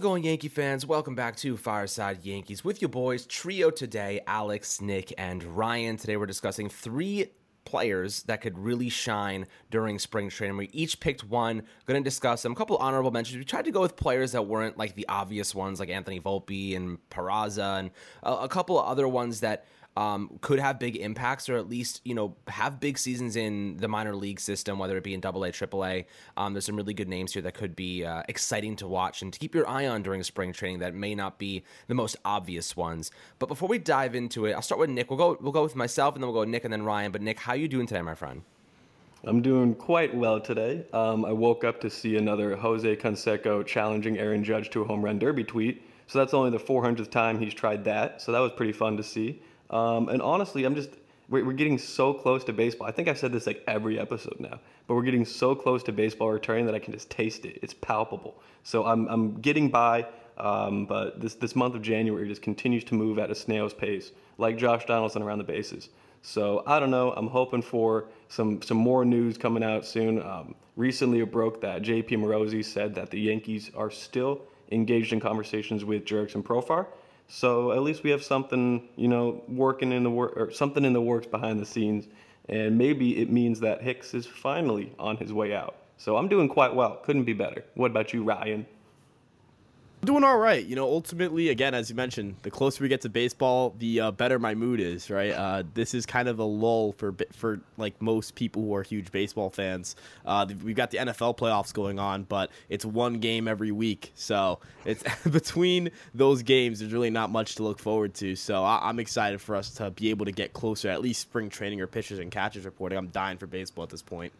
It going, Yankee fans? Welcome back to Fireside Yankees with your boys, trio today Alex, Nick, and Ryan. Today we're discussing three players that could really shine during spring training. We each picked one, going to discuss them. A couple honorable mentions. We tried to go with players that weren't like the obvious ones, like Anthony Volpe and Peraza, and a, a couple of other ones that um, could have big impacts or at least you know have big seasons in the minor league system, whether it be in Double A, Triple A. Um, there's some really good names here that could be uh, exciting to watch and to keep your eye on during spring training. That may not be the most obvious ones. But before we dive into it, I'll start with Nick. We'll go we'll go with myself and then we'll go Nick and then Ryan. But Nick, how you doing today, my friend? I'm doing quite well today. Um, I woke up to see another Jose Canseco challenging Aaron Judge to a home run derby tweet. So that's only the 400th time he's tried that. So that was pretty fun to see. Um, and honestly, I'm just we're, we're getting so close to baseball. I think I've said this like every episode now, but we're getting so close to baseball returning that I can just taste it. It's palpable. So I'm I'm getting by. Um, but this this month of January just continues to move at a snail's pace, like Josh Donaldson around the bases. So I don't know. I'm hoping for some some more news coming out soon. Um, recently, it broke that J.P. Morosi said that the Yankees are still engaged in conversations with Jurickson Profar, so at least we have something, you know, working in the work or something in the works behind the scenes, and maybe it means that Hicks is finally on his way out. So I'm doing quite well. Couldn't be better. What about you, Ryan? Doing all right. You know, ultimately, again, as you mentioned, the closer we get to baseball, the uh, better my mood is. Right. Uh, this is kind of a lull for for like most people who are huge baseball fans. Uh, we've got the NFL playoffs going on, but it's one game every week, so it's between those games. There's really not much to look forward to. So I, am excited for us to be able to get closer, at least spring training or pitchers and catchers reporting. I'm dying for baseball at this point.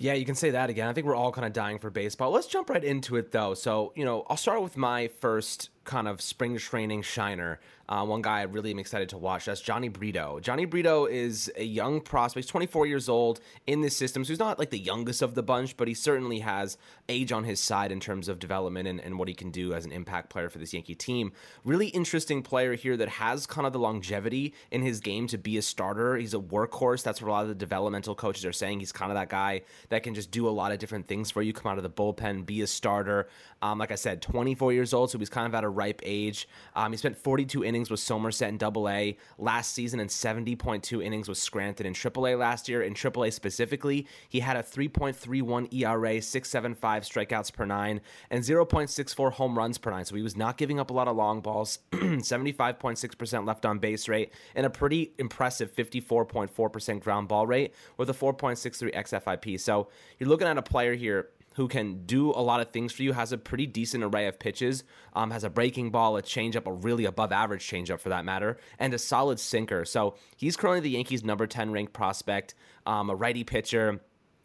Yeah, you can say that again. I think we're all kind of dying for baseball. Let's jump right into it, though. So, you know, I'll start with my first kind of spring training shiner. Uh, one guy I really am excited to watch. That's Jhony Brito. Jhony Brito is a young prospect. He's 24 years old in this system, so he's not like the youngest of the bunch, but he certainly has age on his side in terms of development and, and what he can do as an impact player for this Yankee team. Really interesting player here that has kind of the longevity in his game to be a starter. He's a workhorse. That's what a lot of the developmental coaches are saying. He's kind of that guy that can just do a lot of different things for you, come out of the bullpen, be a starter. Um, like I said, 24 years old, so he's kind of at a ripe age. Um, he spent 42 innings with Somerset in Double A last season and 70.2 innings with Scranton in Triple A last year. In Triple A specifically, he had a 3.31 ERA, 6.75 strikeouts per nine, and 0.64 home runs per nine. So he was not giving up a lot of long balls, 75.6% left on base rate, and a pretty impressive 54.4% ground ball rate with a 4.63 XFIP. So you're looking at a player here who can do a lot of things for you, has a pretty decent array of pitches, um, has a breaking ball, a changeup, a really above average changeup for that matter, and a solid sinker. So he's currently the Yankees' number 10 ranked prospect, um, a righty pitcher.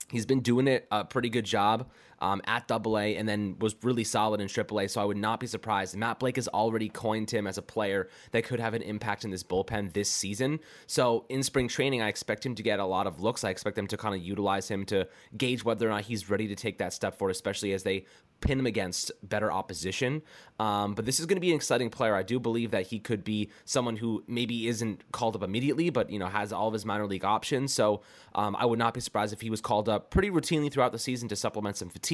He's been doing it a pretty good job um, at Double A, and then was really solid in Triple A. So I would not be surprised. Matt Blake has already coined him as a player that could have an impact in this bullpen this season. So in spring training, I expect him to get a lot of looks. I expect them to kind of utilize him to gauge whether or not he's ready to take that step forward, especially as they pin him against better opposition. Um, but this is going to be an exciting player. I do believe that he could be someone who maybe isn't called up immediately, but you know has all of his minor league options. So um, I would not be surprised if he was called up pretty routinely throughout the season to supplement some fatigue.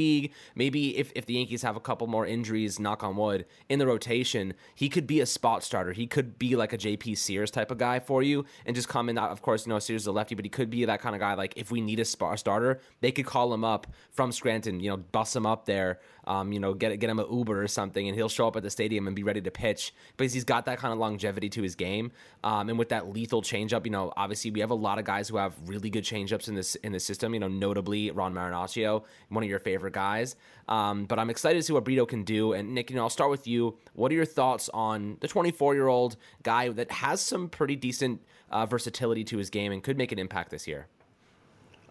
Maybe if, if the Yankees have a couple more injuries, knock on wood, in the rotation, he could be a spot starter. He could be like a JP Sears type of guy for you and just come in. Of course, you know Sears is a lefty, but he could be that kind of guy. Like if we need a spot starter, they could call him up from Scranton. You know, bust him up there um, you know, get get him an Uber or something, and he'll show up at the stadium and be ready to pitch because he's got that kind of longevity to his game. Um, and with that lethal changeup, you know, obviously we have a lot of guys who have really good changeups in this in the system. You know, notably Ron Marinaccio, one of your favorite guys. Um, but I'm excited to see what Brito can do. And Nick, you know, I'll start with you. What are your thoughts on the 24 year old guy that has some pretty decent uh, versatility to his game and could make an impact this year?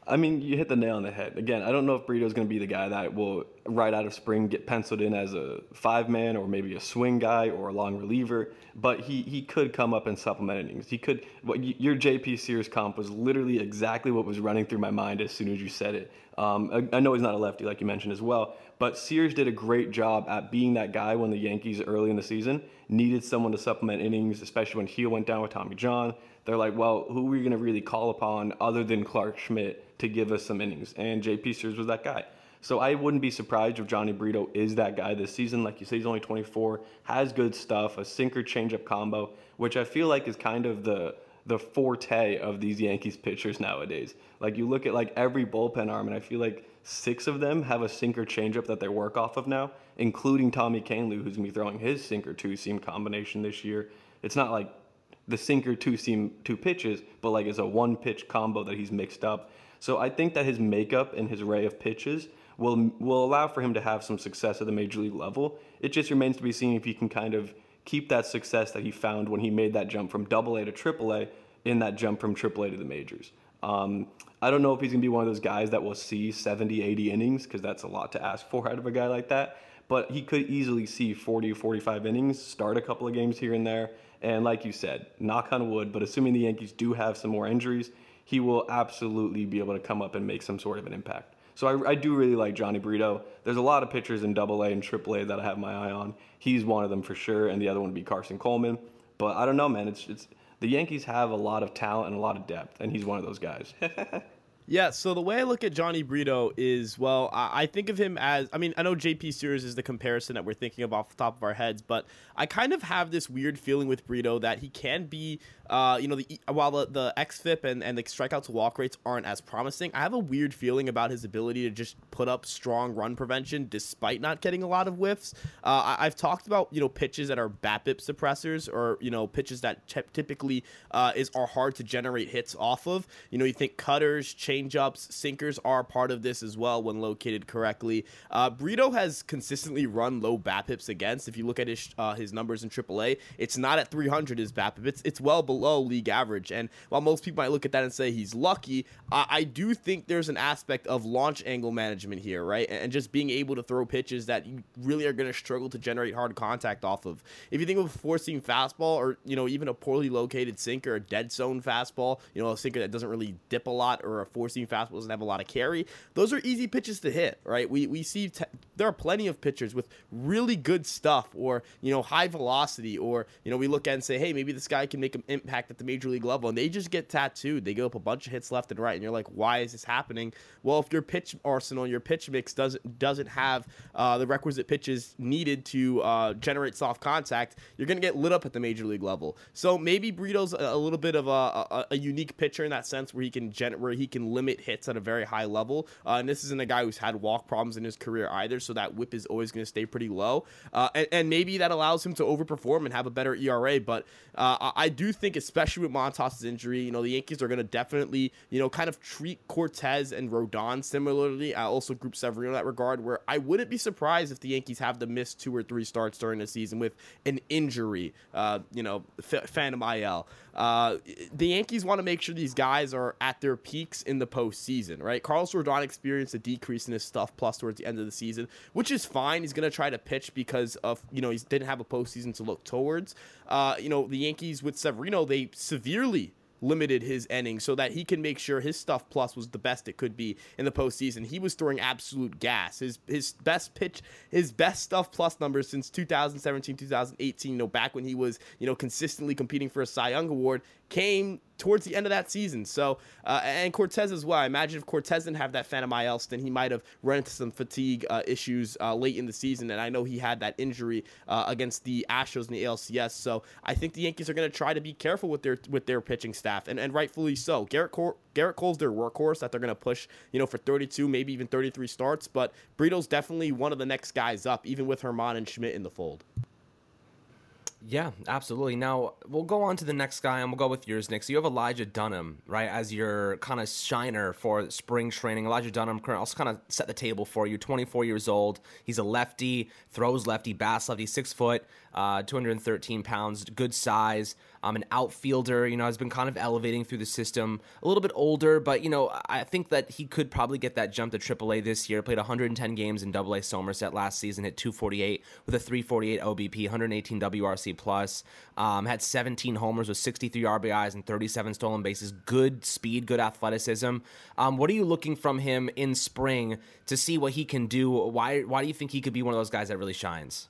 I mean, you hit the nail on the head. Again, I don't know if Brito's going to be the guy that will, right out of spring, get penciled in as a five man or maybe a swing guy or a long reliever, but he, he could come up and supplement innings. He could, what your JP Sears comp was literally exactly what was running through my mind as soon as you said it. Um, I, I know he's not a lefty, like you mentioned as well, but Sears did a great job at being that guy when the Yankees early in the season needed someone to supplement innings, especially when he went down with Tommy John. They're like, well, who are we going to really call upon other than Clarke Schmidt? to give us some innings. And JP Sears was that guy. So I wouldn't be surprised if Jhony Brito is that guy this season. Like you say, he's only 24, has good stuff, a sinker changeup combo, which I feel like is kind of the the forte of these Yankees pitchers nowadays. Like you look at like every bullpen arm, and I feel like six of them have a sinker changeup that they work off of now, including Tommy Kahnle, who's gonna be throwing his sinker two seam combination this year. It's not like the sinker two seam two pitches, but like it's a one pitch combo that he's mixed up. So I think that his makeup and his array of pitches will will allow for him to have some success at the major league level. It just remains to be seen if he can kind of keep that success that he found when he made that jump from Double A to Triple A in that jump from Triple A to the majors. Um, I don't know if he's going to be one of those guys that will see 70, 80 innings because that's a lot to ask for out of a guy like that. But he could easily see 40 45 innings, start a couple of games here and there. And like you said, knock on wood, but assuming the Yankees do have some more injuries, he will absolutely be able to come up and make some sort of an impact. So I, I do really like Jhony Brito. There's a lot of pitchers in Double A AA and Triple A that I have my eye on. He's one of them for sure, and the other one would be Carson Coleman. But I don't know, man. It's it's the Yankees have a lot of talent and a lot of depth, and he's one of those guys. Yeah, so the way I look at Jhony Brito is, well, I, think of him as, I mean, I know JP Sears is the comparison that we're thinking of off the top of our heads, but I kind of have this weird feeling with Brito that he can be, uh, you know, the while the, the XFIP and, and the strikeout to walk rates aren't as promising, I have a weird feeling about his ability to just put up strong run prevention despite not getting a lot of whiffs. Uh, I, have talked about, you know, pitches that are BABIP suppressors or, you know, pitches that t- typically uh, is are hard to generate hits off of. You know, you think cutters, change changeups, sinkers are part of this as well when located correctly. Uh, Brito has consistently run low BABIPs against. If you look at his uh, his numbers in AAA, it's not at 300 his BABIP. It's it's well below league average. And while most people might look at that and say he's lucky, uh, I do think there's an aspect of launch angle management here, right? And just being able to throw pitches that you really are going to struggle to generate hard contact off of. If you think of a four seam fastball, or you know even a poorly located sinker, a dead zone fastball, you know a sinker that doesn't really dip a lot, or a four four seam fastball doesn't have a lot of carry. Those are easy pitches to hit, right? We we see te- there are plenty of pitchers with really good stuff, or you know high velocity, or you know we look at and say, hey, maybe this guy can make an impact at the major league level, and they just get tattooed. They give up a bunch of hits left and right, and you're like, why is this happening? Well, if your pitch arsenal, your pitch mix doesn't doesn't have uh, the requisite pitches needed to uh, generate soft contact, you're gonna get lit up at the major league level. So maybe Brito's a, a little bit of a, a, a, unique pitcher in that sense, where he can gen- where he can limit hits at a very high level. Uh, and this isn't a guy who's had walk problems in his career either, so that whip is always going to stay pretty low. Uh, and, and, maybe that allows him to overperform and have a better ERA. But uh, I do think, especially with Montas's injury, you know, the Yankees are going to definitely, you know, kind of treat Cortes and Rodon similarly. I also group Severino in that regard, where I wouldn't be surprised if the Yankees have to miss two or three starts during the season with an injury, uh, you know, Phantom IL. Uh, the Yankees want to make sure these guys are at their peaks in the postseason, right? Carlos Rodon experienced a decrease in his stuff plus towards the end of the season, which is fine. He's going to try to pitch because of, you know, he didn't have a postseason to look towards. Uh, you know, the Yankees with Severino, they severely limited his innings so that he can make sure his stuff plus was the best it could be in the postseason. He was throwing absolute gas. His his best pitch, his best stuff plus numbers since 2017, 2018, you know, back when he was, you know, consistently competing for a Cy Young award, came towards the end of that season. So, uh, and Cortes as well. I imagine if Cortes didn't have that Phantom IL, then he might have run into some fatigue uh, issues uh, late in the season. And I know he had that injury uh, against the Astros in the ALCS. So I think the Yankees are going to try to be careful with their with their pitching staff, and, and rightfully so. Gerrit Cole, Gerrit Cole's their workhorse that they're going to push, you know, for 32, maybe even 33 starts. But Brito's definitely one of the next guys up, even with Germán and Schmidt in the fold. Yeah, absolutely. Now we'll go on to the next guy, and we'll go with yours, Nick. So you have Elijah Dunham, right, as your kind of shiner for spring training. Elijah Dunham, I'll kind of set the table for you. 24 years old. He's a lefty, throws lefty, bats lefty, six foot, uh, 213 pounds, good size. Um, an outfielder, you know, has been kind of elevating through the system. A little bit older, but you know, I think that he could probably get that jump to AAA this year. Played 110 games in AA Somerset last season, hit 248 with a 348 OBP, 118 WRC plus. Um, had 17 homers with 63 RBIs and 37 stolen bases. Good speed, good athleticism. Um, what are you looking from him in spring to see what he can do? Why why do you think he could be one of those guys that really shines?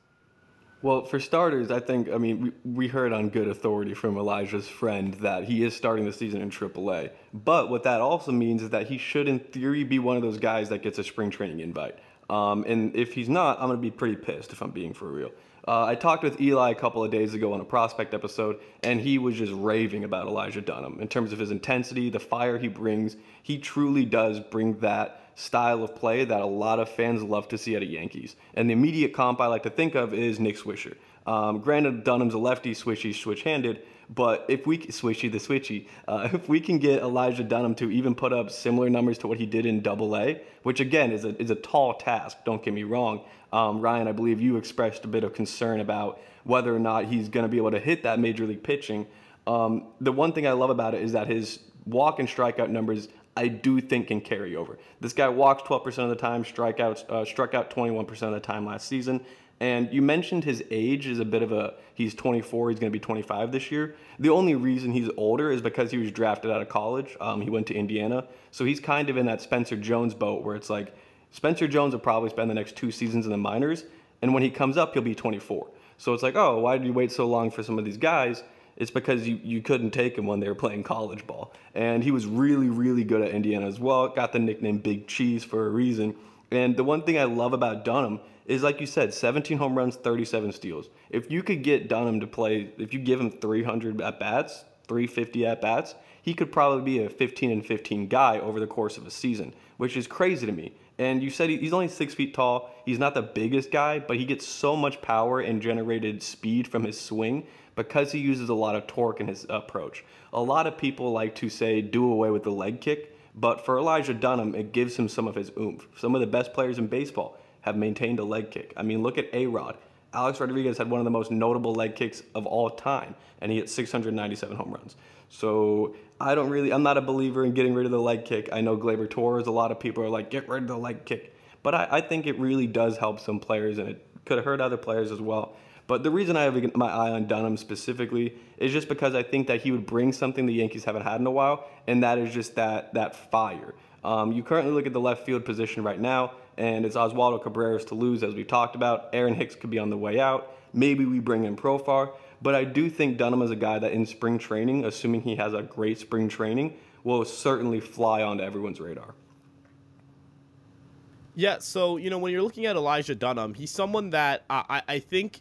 Well, for starters, I think, I mean, we, we heard on good authority from Elijah's friend that he is starting the season in AAA. But what that also means is that he should, in theory, be one of those guys that gets a spring training invite. Um, and if he's not, I'm going to be pretty pissed if I'm being for real. Uh, I talked with Eli a couple of days ago on a prospect episode, and he was just raving about Elijah Dunham in terms of his intensity, the fire he brings. He truly does bring that style of play that a lot of fans love to see out of Yankees. And the immediate comp I like to think of is Nick Swisher. Um, granted, Dunham's a lefty, Swishy, switch-handed, but if we Swishy the Switchy, uh, if we can get Elijah Dunham to even put up similar numbers to what he did in Double A, which again is a is a tall task. Don't get me wrong, um, Ryan. I believe you expressed a bit of concern about whether or not he's going to be able to hit that major league pitching. Um, the one thing I love about it is that his walk and strikeout numbers I do think can carry over. This guy walks 12% of the time, strikeouts uh, struck out 21% of the time last season. And you mentioned his age is a bit of a he's 24, he's going to be 25 this year. The only reason he's older is because he was drafted out of college. Um, he went to Indiana, so he's kind of in that Spencer Jones boat where it's like Spencer Jones will probably spend the next two seasons in the minors, and when he comes up, he'll be 24. So it's like, oh, why did you wait so long for some of these guys? It's because you, you couldn't take him when they were playing college ball. And he was really, really good at Indiana as well. Got the nickname Big Cheese for a reason. And the one thing I love about Dunham is like you said, 17 home runs, 37 steals. If you could get Dunham to play, if you give him 300 at bats, 350 at bats, he could probably be a 15 and 15 guy over the course of a season, which is crazy to me. And you said he's only six feet tall. He's not the biggest guy, but he gets so much power and generated speed from his swing because he uses a lot of torque in his approach. A lot of people like to say do away with the leg kick, but for Elijah Dunham, it gives him some of his oomph. Some of the best players in baseball have maintained a leg kick. I mean, look at A Rod. Alex Rodriguez had one of the most notable leg kicks of all time, and he hit 697 home runs. So I don't really, I'm not a believer in getting rid of the leg kick. I know Gleyber Torres, a lot of people are like, get rid of the leg kick. But I, I think it really does help some players, and it could have hurt other players as well. But the reason I have my eye on Dunham specifically is just because I think that he would bring something the Yankees haven't had in a while, and that is just that that fire. Um, you currently look at the left field position right now, and it's Oswaldo Cabrera's to lose, as we've talked about. Aaron Hicks could be on the way out. Maybe we bring in Profar. But I do think Dunham is a guy that in spring training, assuming he has a great spring training, will certainly fly onto everyone's radar. Yeah, so you know when you're looking at Elijah Dunham, he's someone that I, I think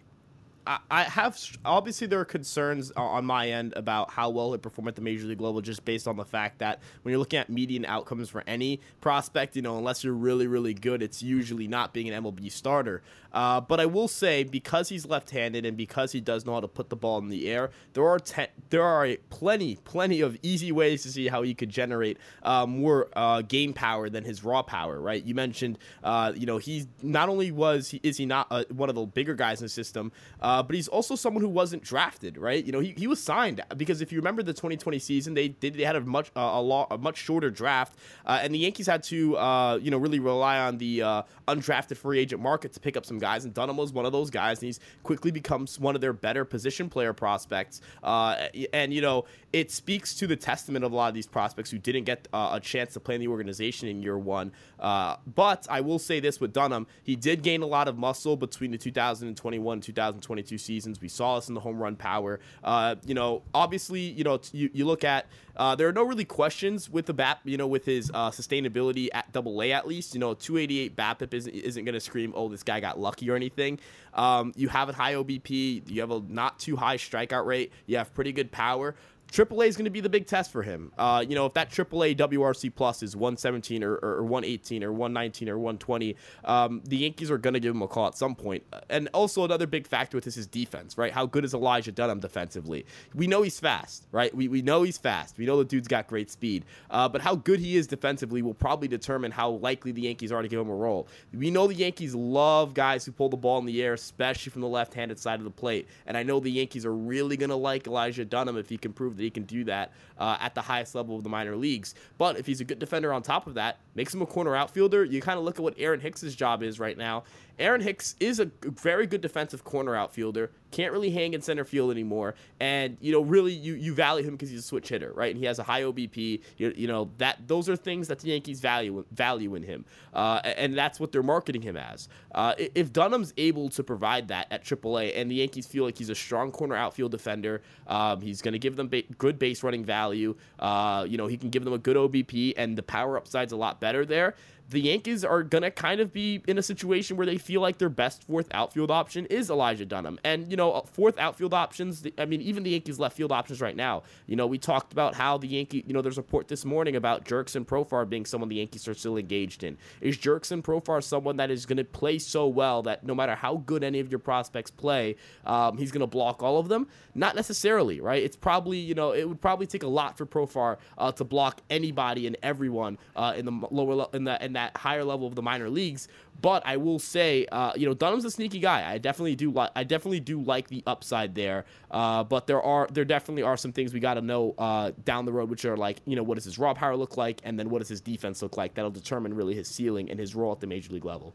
I, have obviously there are concerns on my end about how well he performed at the major league level, just based on the fact that when you're looking at median outcomes for any prospect, you know, unless you're really really good, it's usually not being an MLB starter. Uh, but I will say because he's left-handed and because he does know how to put the ball in the air, there are te- there are plenty plenty of easy ways to see how he could generate uh, more uh, game power than his raw power. Right? You mentioned, uh, you know, he not only was he, is he not uh, one of the bigger guys in the system. Uh, but he's also someone who wasn't drafted, right? You know, he, he was signed because if you remember the 2020 season, they did they had a much uh, a, lot, a much shorter draft, uh, and the Yankees had to uh, you know really rely on the uh, undrafted free agent market to pick up some guys, and Dunham was one of those guys, and he's quickly becomes one of their better position player prospects. Uh, and you know, it speaks to the testament of a lot of these prospects who didn't get a chance to play in the organization in year one. but I will say this with Dunham, he did gain a lot of muscle between the 2021 2022 two seasons. We saw this in the home run power. Uh, you know, obviously, you know, you, you look at uh, there are no really questions with the bat, you know, with his uh, sustainability at double A at least. You know, 288 BABIP isn't, isn't going to scream, oh, this guy got lucky or anything. Um, you have a high OBP, you have a not too high strikeout rate, you have pretty good power. AAA is going to be the big test for him. Uh, you know, if that AAA WRC plus is 117 or, or, 118 or 119 or 120, um, the Yankees are going to give him a call at some point. And also another big factor with this is defense, right? How good is Elijah Dunham defensively? We know he's fast, right? We, we know he's fast. We know the dude's got great speed. Uh, but how good he is defensively will probably determine how likely the Yankees are to give him a role. We know the Yankees love guys who pull the ball in the air, especially from the left-handed side of the plate. And I know the Yankees are really going to like Elijah Dunham if he can prove that he can do that uh, at the highest level of the minor leagues. But if he's a good defender on top of that, makes him a corner outfielder. You kind of look at what Aaron Hicks's job is right now. Aaron Hicks is a very good defensive corner outfielder. Can't really hang in center field anymore. And you know, really, you you value him because he's a switch hitter, right? And he has a high OBP. You, you know that those are things that the Yankees value value in him, uh, and that's what they're marketing him as. Uh, if Dunham's able to provide that at AAA, and the Yankees feel like he's a strong corner outfield defender, um, he's going to give them ba- good base running value. Uh, you know, he can give them a good OBP, and the power upside's a lot better there the Yankees are going to kind of be in a situation where they feel like their best fourth outfield option is Elijah Dunham. And, you know, fourth outfield options, I mean, even the Yankees left field options right now. You know, we talked about how the Yankee, you know, there's a report this morning about Jurickson Profar being someone the Yankees are still engaged in. Is Jurickson Profar someone that is going to play so well that no matter how good any of your prospects play, um, he's going to block all of them? Not necessarily, right? It's probably, you know, it would probably take a lot for Profar uh, to block anybody and everyone uh, in the lower, in the, in that higher level of the minor leagues. But I will say, uh, you know, Dunham's a sneaky guy. I definitely do like. I definitely do like the upside there. Uh, but there are there definitely are some things we got to know uh, down the road, which are like, you know, what does his raw power look like, and then what does his defense look like? That'll determine really his ceiling and his role at the major league level.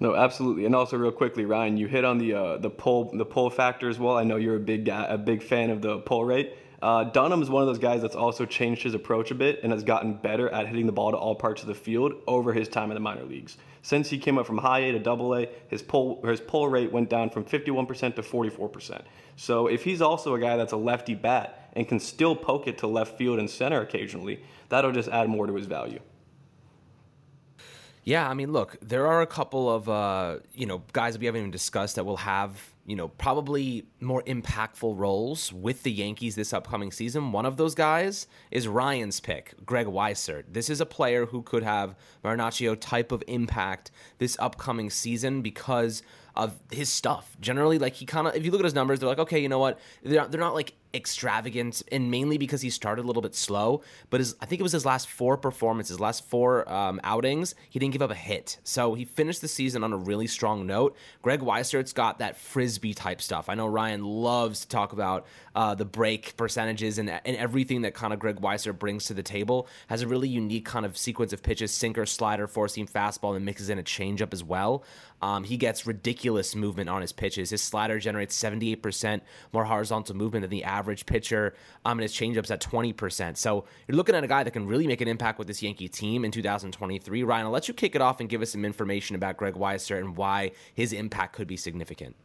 No, absolutely, and also real quickly, Ryan, you hit on the uh, the pull the pull factor as well. I know you're a big guy, a big fan of the pull rate. Uh, Dunham is one of those guys that's also changed his approach a bit and has gotten better at hitting the ball to all parts of the field over his time in the minor leagues. Since he came up from high A to double A, his pull his pull rate went down from 51% to 44%. So if he's also a guy that's a lefty bat and can still poke it to left field and center occasionally, that'll just add more to his value. Yeah, I mean, look, there are a couple of uh, you know guys that we haven't even discussed that will have you know, probably more impactful roles with the Yankees this upcoming season. One of those guys is Ryan's pick, Greg Weissert. This is a player who could have Marinaccio type of impact this upcoming season because of his stuff. Generally, like he kind of, if you look at his numbers, they're like, okay, you know what? They're not, they're not like extravagant, and mainly because he started a little bit slow. But his, I think it was his last four performances, last four um, outings, he didn't give up a hit. So he finished the season on a really strong note. Greg Weissert's got that frisbee type stuff. I know Ryan loves to talk about uh, the break percentages and, and everything that kind of Greg Weissert brings to the table. Has a really unique kind of sequence of pitches: sinker, slider, four seam fastball, and mixes in a changeup as well. Um, he gets ridiculous movement on his pitches. His slider generates 78% more horizontal movement than the average pitcher, um, and his changeup's at 20%. So you're looking at a guy that can really make an impact with this Yankee team in 2023. Ryan, I'll let you kick it off and give us some information about Greg Weissert and why his impact could be significant.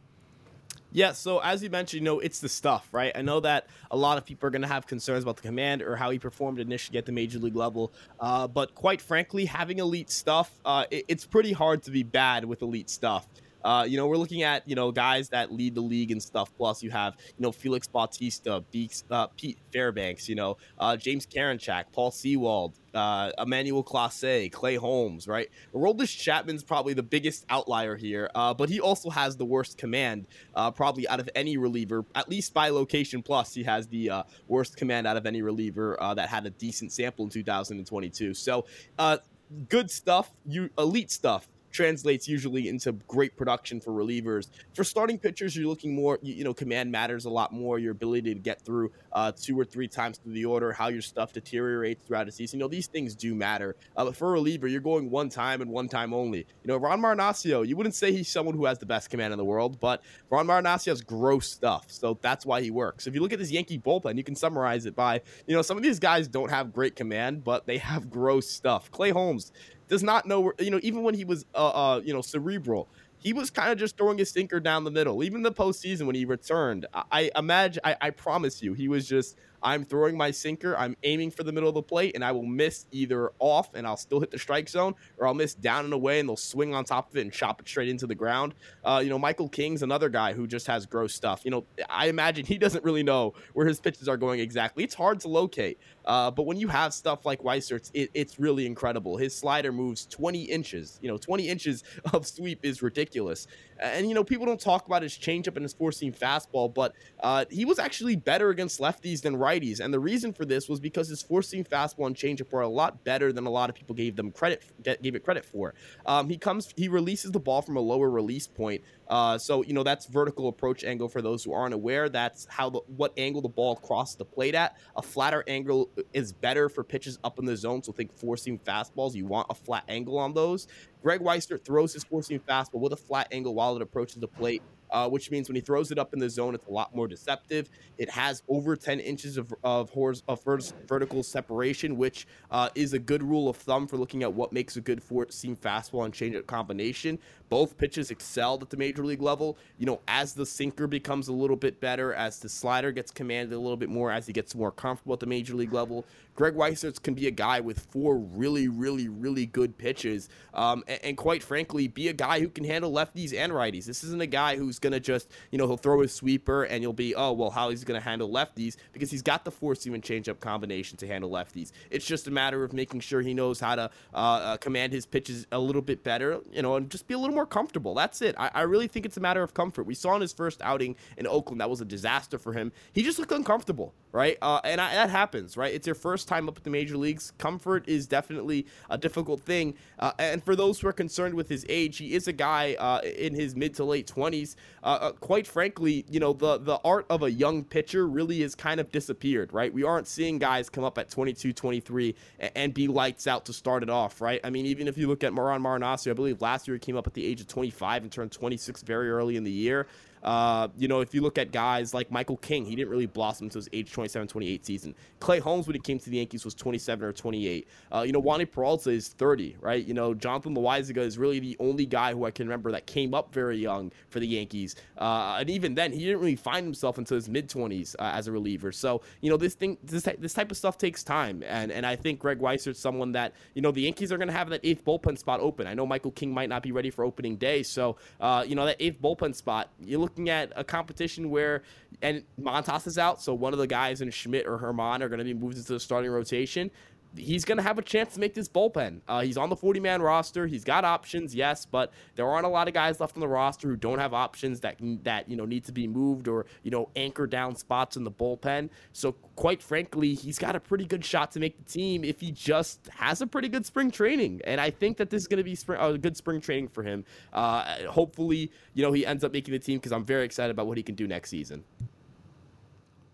Yeah, so as you mentioned, you know, it's the stuff, right? I know that a lot of people are going to have concerns about the command or how he performed initially at the major league level. Uh, but quite frankly, having elite stuff, uh, it, it's pretty hard to be bad with elite stuff. Uh, you know, we're looking at you know guys that lead the league and stuff. Plus, you have you know Felix Bautista, uh, Pete Fairbanks, you know uh, James Karinchak, Paul Sewald, uh, Emmanuel Clase, Clay Holmes, right? Aroldis Chapman's probably the biggest outlier here, uh, but he also has the worst command, uh, probably out of any reliever, at least by location plus. He has the uh, worst command out of any reliever uh, that had a decent sample in 2022. So, uh, good stuff, you elite stuff translates usually into great production for relievers. For starting pitchers, you're looking more, you, you know, command matters a lot more. Your ability to get through uh, two or three times through the order, how your stuff deteriorates throughout a season. You know, these things do matter. Uh, but for a reliever, you're going one time and one time only. You know, Ron Marinaccio, you wouldn't say he's someone who has the best command in the world, but Ron Marinaccio has gross stuff. So that's why he works. If you look at this Yankee bullpen, you can summarize it by, you know, some of these guys don't have great command, but they have gross stuff. Clay Holmes, does not know where, you know, even when he was, uh, uh you know, cerebral, he was kind of just throwing his sinker down the middle. Even the postseason when he returned, I, I imagine, I, I promise you, he was just I'm throwing my sinker, I'm aiming for the middle of the plate, and I will miss either off and I'll still hit the strike zone, or I'll miss down and away and they'll swing on top of it and chop it straight into the ground. Uh, you know, Michael King's another guy who just has gross stuff. You know, I imagine he doesn't really know where his pitches are going exactly. It's hard to locate. Uh, but when you have stuff like Weissert, it, it's really incredible. His slider moves 20 inches. You know, 20 inches of sweep is ridiculous. And, you know, people don't talk about his changeup and his four seam fastball, but uh, he was actually better against lefties than righties. And the reason for this was because his four seam fastball and changeup were a lot better than a lot of people gave them credit gave it credit for. Um, he comes, he releases the ball from a lower release point. Uh, so you know that's vertical approach angle for those who aren't aware. That's how the what angle the ball crosses the plate at. A flatter angle is better for pitches up in the zone. So think four seam fastballs. You want a flat angle on those. Greg Weissert throws his four seam fastball with a flat angle while it approaches the plate. Uh, which means when he throws it up in the zone, it's a lot more deceptive. It has over 10 inches of of, of vertical separation, which uh, is a good rule of thumb for looking at what makes a good four seam fastball and changeup combination. Both pitches excelled at the major league level. You know, as the sinker becomes a little bit better, as the slider gets commanded a little bit more, as he gets more comfortable at the major league level, Greg Weissert can be a guy with four really, really, really good pitches, um, and, and, quite frankly, be a guy who can handle lefties and righties. This isn't a guy who's gonna just, you know, he'll throw his sweeper and you'll be, oh well, how he's gonna handle lefties because he's got the four seam and changeup combination to handle lefties. It's just a matter of making sure he knows how to uh, uh, command his pitches a little bit better, you know, and just be a little more comfortable. That's it. I, I really think it's a matter of comfort. We saw in his first outing in Oakland that was a disaster for him. He just looked uncomfortable, right? Uh, and I, that happens, right? It's your first time up at the major leagues. Comfort is definitely a difficult thing. Uh, and for those who are concerned with his age, he is a guy uh, in his mid to late 20s. Uh, uh, quite frankly, you know, the, the art of a young pitcher really has kind of disappeared, right? We aren't seeing guys come up at 22, 23 and, and be lights out to start it off, right? I mean, even if you look at Moran Marinaccio, I believe last year he came up at the age of 25 and turned 26 very early in the year. Uh, you know, if you look at guys like Michael King, he didn't really blossom until his age 27, 28 season. Clay Holmes, when he came to the Yankees, was 27 or 28. Uh, you know, Wandy Peralta is 30, right? You know, Jonathan Loaisiga is really the only guy who I can remember that came up very young for the Yankees. Uh, and even then, he didn't really find himself until his mid 20s uh, as a reliever. So, you know, this thing, this, this type of stuff takes time. And, and I think Greg Weissert is someone that, you know, the Yankees are going to have that eighth bullpen spot open. I know Michael King might not be ready for opening day. So, uh, you know, that eighth bullpen spot, you look looking at a competition where and Montas is out, so one of the guys in Schmidt or Germán are going to be moved into the starting rotation he's going to have a chance to make this bullpen. Uh, he's on the 40 man roster. He's got options, yes, but there aren't a lot of guys left on the roster who don't have options that that you know need to be moved or you know anchor down spots in the bullpen. So quite frankly, he's got a pretty good shot to make the team if he just has a pretty good spring training. And I think that this is going to be spring, a good spring training for him. Uh, hopefully, you know he ends up making the team because I'm very excited about what he can do next season.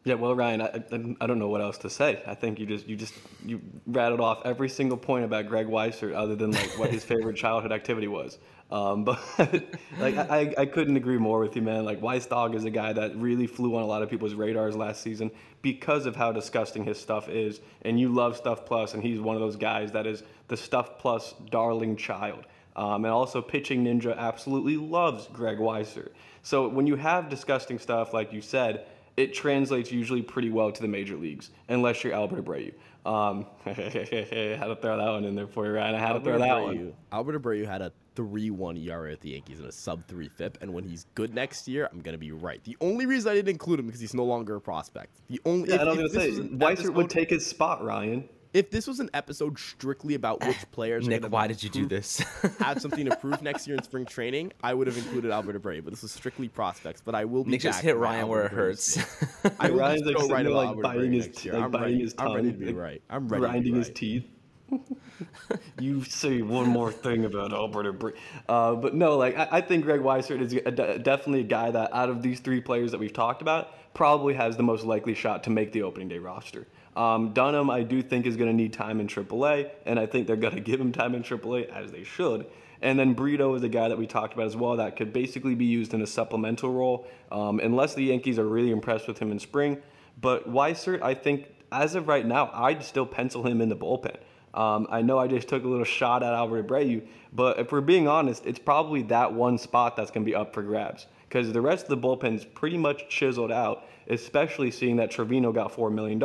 Yeah, well, Ryan, I, I don't know what else to say. I think you just you just you rattled off every single point about Greg Weissert, other than like what his favorite childhood activity was. Um, but like I, I couldn't agree more with you, man. Like Weissdog is a guy that really flew on a lot of people's radars last season because of how disgusting his stuff is. And you love Stuff Plus, and he's one of those guys that is the Stuff Plus darling child. Um, and also, Pitching Ninja absolutely loves Greg Weissert. So when you have disgusting stuff, like you said it translates usually pretty well to the major leagues, unless you're Albert Abreu. Um, had to throw that one in there for you, Ryan. I had Albert to throw that Abreu, one. Albert Abreu had a 3-1 ERA at the Yankees and a sub 3 FIP, and when he's good next year, I'm gonna be right. The only reason I didn't include him because he's no longer a prospect. The only yeah, if, I was gonna say Weissert would take his spot, Ryan if this was an episode strictly about which players, Nick, why did you do this? have something to prove next year in spring training, I would have included Albert Abreu, but this was strictly prospects. But I will be. Nick just hit Ryan where it hurts. I will Ryan's like, right like biting his, like I'm biting ready, his tongue, I'm ready to be right. I'm ready. Grinding his teeth. you say one more thing about Albert Abreu, uh, but no, like I, I think Greg Weissert is a, definitely a guy that out of these three players that we've talked about, probably has the most likely shot to make the opening day roster. Um, Dunham, I do think, is going to need time in AAA, and I think they're going to give him time in AAA as they should. And then Brito is a guy that we talked about as well that could basically be used in a supplemental role, um, unless the Yankees are really impressed with him in spring. But Weissert, I think, as of right now, I'd still pencil him in the bullpen. Um, I know I just took a little shot at Albert Abreu, but if we're being honest, it's probably that one spot that's going to be up for grabs because the rest of the bullpen's pretty much chiseled out, especially seeing that Trivino got $4 million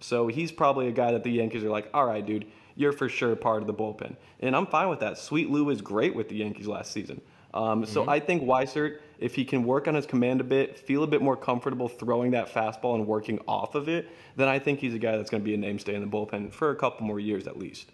so he's probably a guy that the Yankees are like, all right, dude, you're for sure part of the bullpen. And I'm fine with that. Sweet Lou is great with the Yankees last season. Um, so mm-hmm. I think Weissert, if he can work on his command a bit, feel a bit more comfortable throwing that fastball and working off of it, then I think he's a guy that's going to be a namestay in the bullpen for a couple more years at least.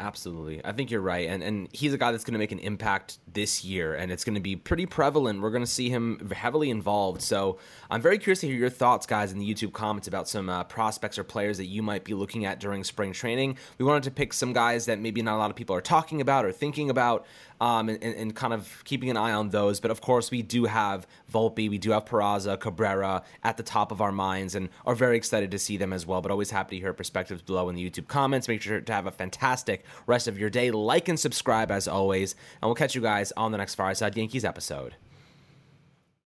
Absolutely. I think you're right. And and he's a guy that's going to make an impact this year and it's going to be pretty prevalent. We're going to see him heavily involved. So, I'm very curious to hear your thoughts guys in the YouTube comments about some uh, prospects or players that you might be looking at during spring training. We wanted to pick some guys that maybe not a lot of people are talking about or thinking about um, and, and, kind of keeping an eye on those. But of course, we do have Volpe, we do have Peraza, Cabrera at the top of our minds, and are very excited to see them as well. But always happy to hear perspectives below in the YouTube comments. Make sure to have a fantastic rest of your day. Like and subscribe as always, and we'll catch you guys on the next Fireside Yankees episode.